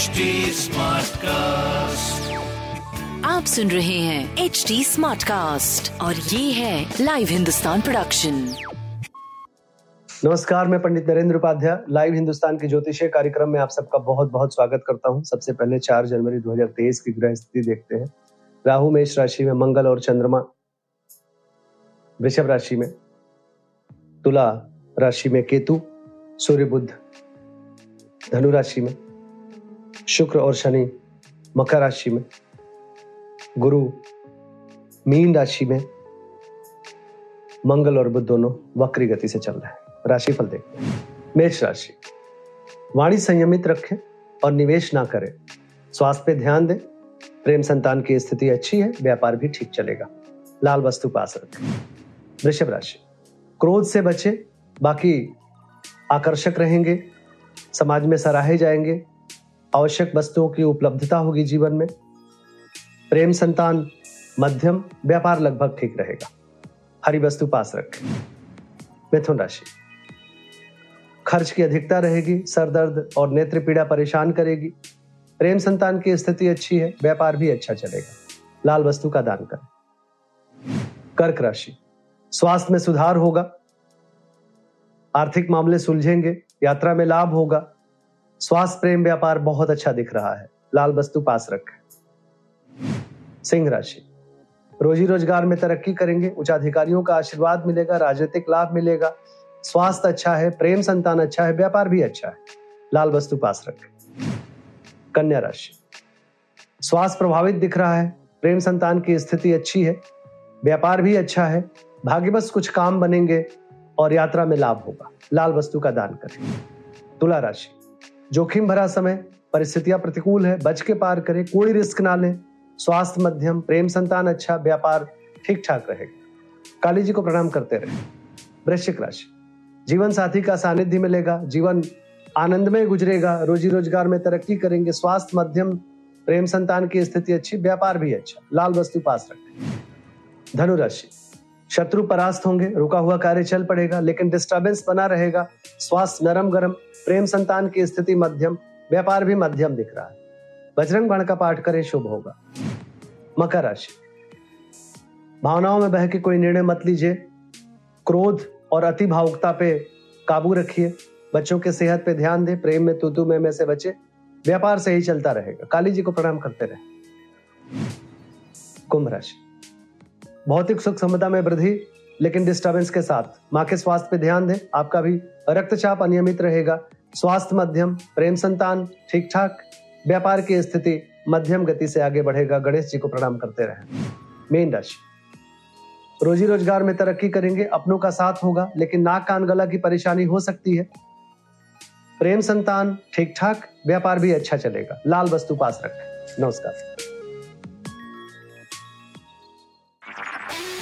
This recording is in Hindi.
HD Smartcast. आप सुन रहे हैं एच डी स्मार्ट कास्ट और ये है लाइव हिंदुस्तान प्रोडक्शन नमस्कार मैं पंडित नरेंद्र उपाध्याय लाइव हिंदुस्तान के ज्योतिषीय कार्यक्रम में आप सबका बहुत बहुत स्वागत करता हूँ। सबसे पहले 4 जनवरी 2023 की ग्रह स्थिति देखते हैं। राहु मेष राशि में मंगल और चंद्रमा वृषभ राशि में तुला राशि में केतु सूर्य बुद्ध धनु राशि में शुक्र और शनि मकर राशि में, गुरु मीन राशि में, मंगल और बुध दोनों वक्री गति से चल रहे हैं। राशिफल देखते हैं। मेष राशि, वाणी संयमित रखें और निवेश ना करें। स्वास्थ्य पे ध्यान दें। प्रेम संतान की स्थिति अच्छी है, व्यापार भी ठीक चलेगा। लाल वस्तु पास रखें। वृषभ राशि, क्रोध से बचे। बाकी आकर्षक रहेंगे। समाज में सराहे जाएँगे। आवश्यक वस्तुओं की उपलब्धता होगी जीवन में। प्रेम संतान, मध्यम, व्यापार लगभग ठीक रहेगा। हरी वस्तु पास रखें। मिथुन राशि। खर्च की अधिकता रहेगी सर दर्द और नेत्र पीड़ा परेशान करेगी। प्रेम संतान की स्थिति अच्छी है, व्यापार भी अच्छा चलेगा। लाल वस्तु का दान करें। कर्क राशि। स्वास्थ्य में सुधार होगा। आर्थिक मामले सुलझेंगे, यात्रा में लाभ होगा। स्वास्थ्य प्रेम व्यापार बहुत अच्छा दिख रहा है। लाल वस्तु पास रखें। सिंह राशि। रोजी रोज़गार में तरक्की करेंगे उच्च अधिकारियों का आशीर्वाद मिलेगा, राजनीतिक लाभ मिलेगा। स्वास्थ्य अच्छा है, प्रेम संतान अच्छा है, व्यापार भी अच्छा है। लाल वस्तु पास रखें। कन्या राशि। स्वास्थ्य प्रभावित दिख रहा है, प्रेम संतान की स्थिति अच्छी है, व्यापार भी अच्छा है, भाग्यवश कुछ काम बनेंगे और यात्रा में लाभ होगा। लाल वस्तु का दान करें। तुला राशि। जोखिम भरा समय, परिस्थितियाँ प्रतिकूल है, बच के पार करें, कोई रिस्क ना लें। स्वास्थ्य मध्यम, प्रेम संतान अच्छा व्यापार ठीक ठाक रहेगा। काली जी को प्रणाम करते रहे। वृश्चिक राशि। जीवन साथी का सानिध्य मिलेगा, जीवन आनंदमय गुजरेगा रोजी रोज़गार में तरक्की करेंगे, स्वास्थ्य मध्यम, प्रेम संतान की स्थिति अच्छी, व्यापार भी अच्छा लाल वस्तु पास रखें। धनु राशि। शत्रु परास्त होंगे रुका हुआ कार्य चल पड़ेगा लेकिन डिस्टर्बेंस बना रहेगा। स्वास्थ्य नरम गरम प्रेम संतान की स्थिति मध्यम व्यापार भी मध्यम दिख रहा है। बजरंग बाण का पाठ करें शुभ होगा। मकर राशि। भावनाओं में बह के कोई निर्णय मत लीजिए। क्रोध और अति भावुकता पे काबू रखिए। बच्चों के सेहत पे ध्यान दें प्रेम में तुतु में, में से बचे। व्यापार सही चलता रहेगा। काली जी को प्रणाम करते रहे। कुंभ राशि। भौतिक सुख समता में वृद्धि, लेकिन डिस्टरबेंस के साथ। माँ के स्वास्थ्य पे ध्यान दें, आपका भी रक्तचाप अनियमित रहेगा। स्वास्थ्य मध्यम, प्रेम संतान ठीक ठाक व्यापार की स्थिति मध्यम गति से आगे बढ़ेगा। गणेश जी को प्रणाम करते रहे। मेन राशि। रोजी रोज़गार में तरक्की करेंगे, अपनों का साथ होगा, लेकिन नाक कान गला की परेशानी हो सकती है। प्रेम संतान ठीक ठाक व्यापार भी अच्छा चलेगा। लाल वस्तु पास रखें। नमस्कार।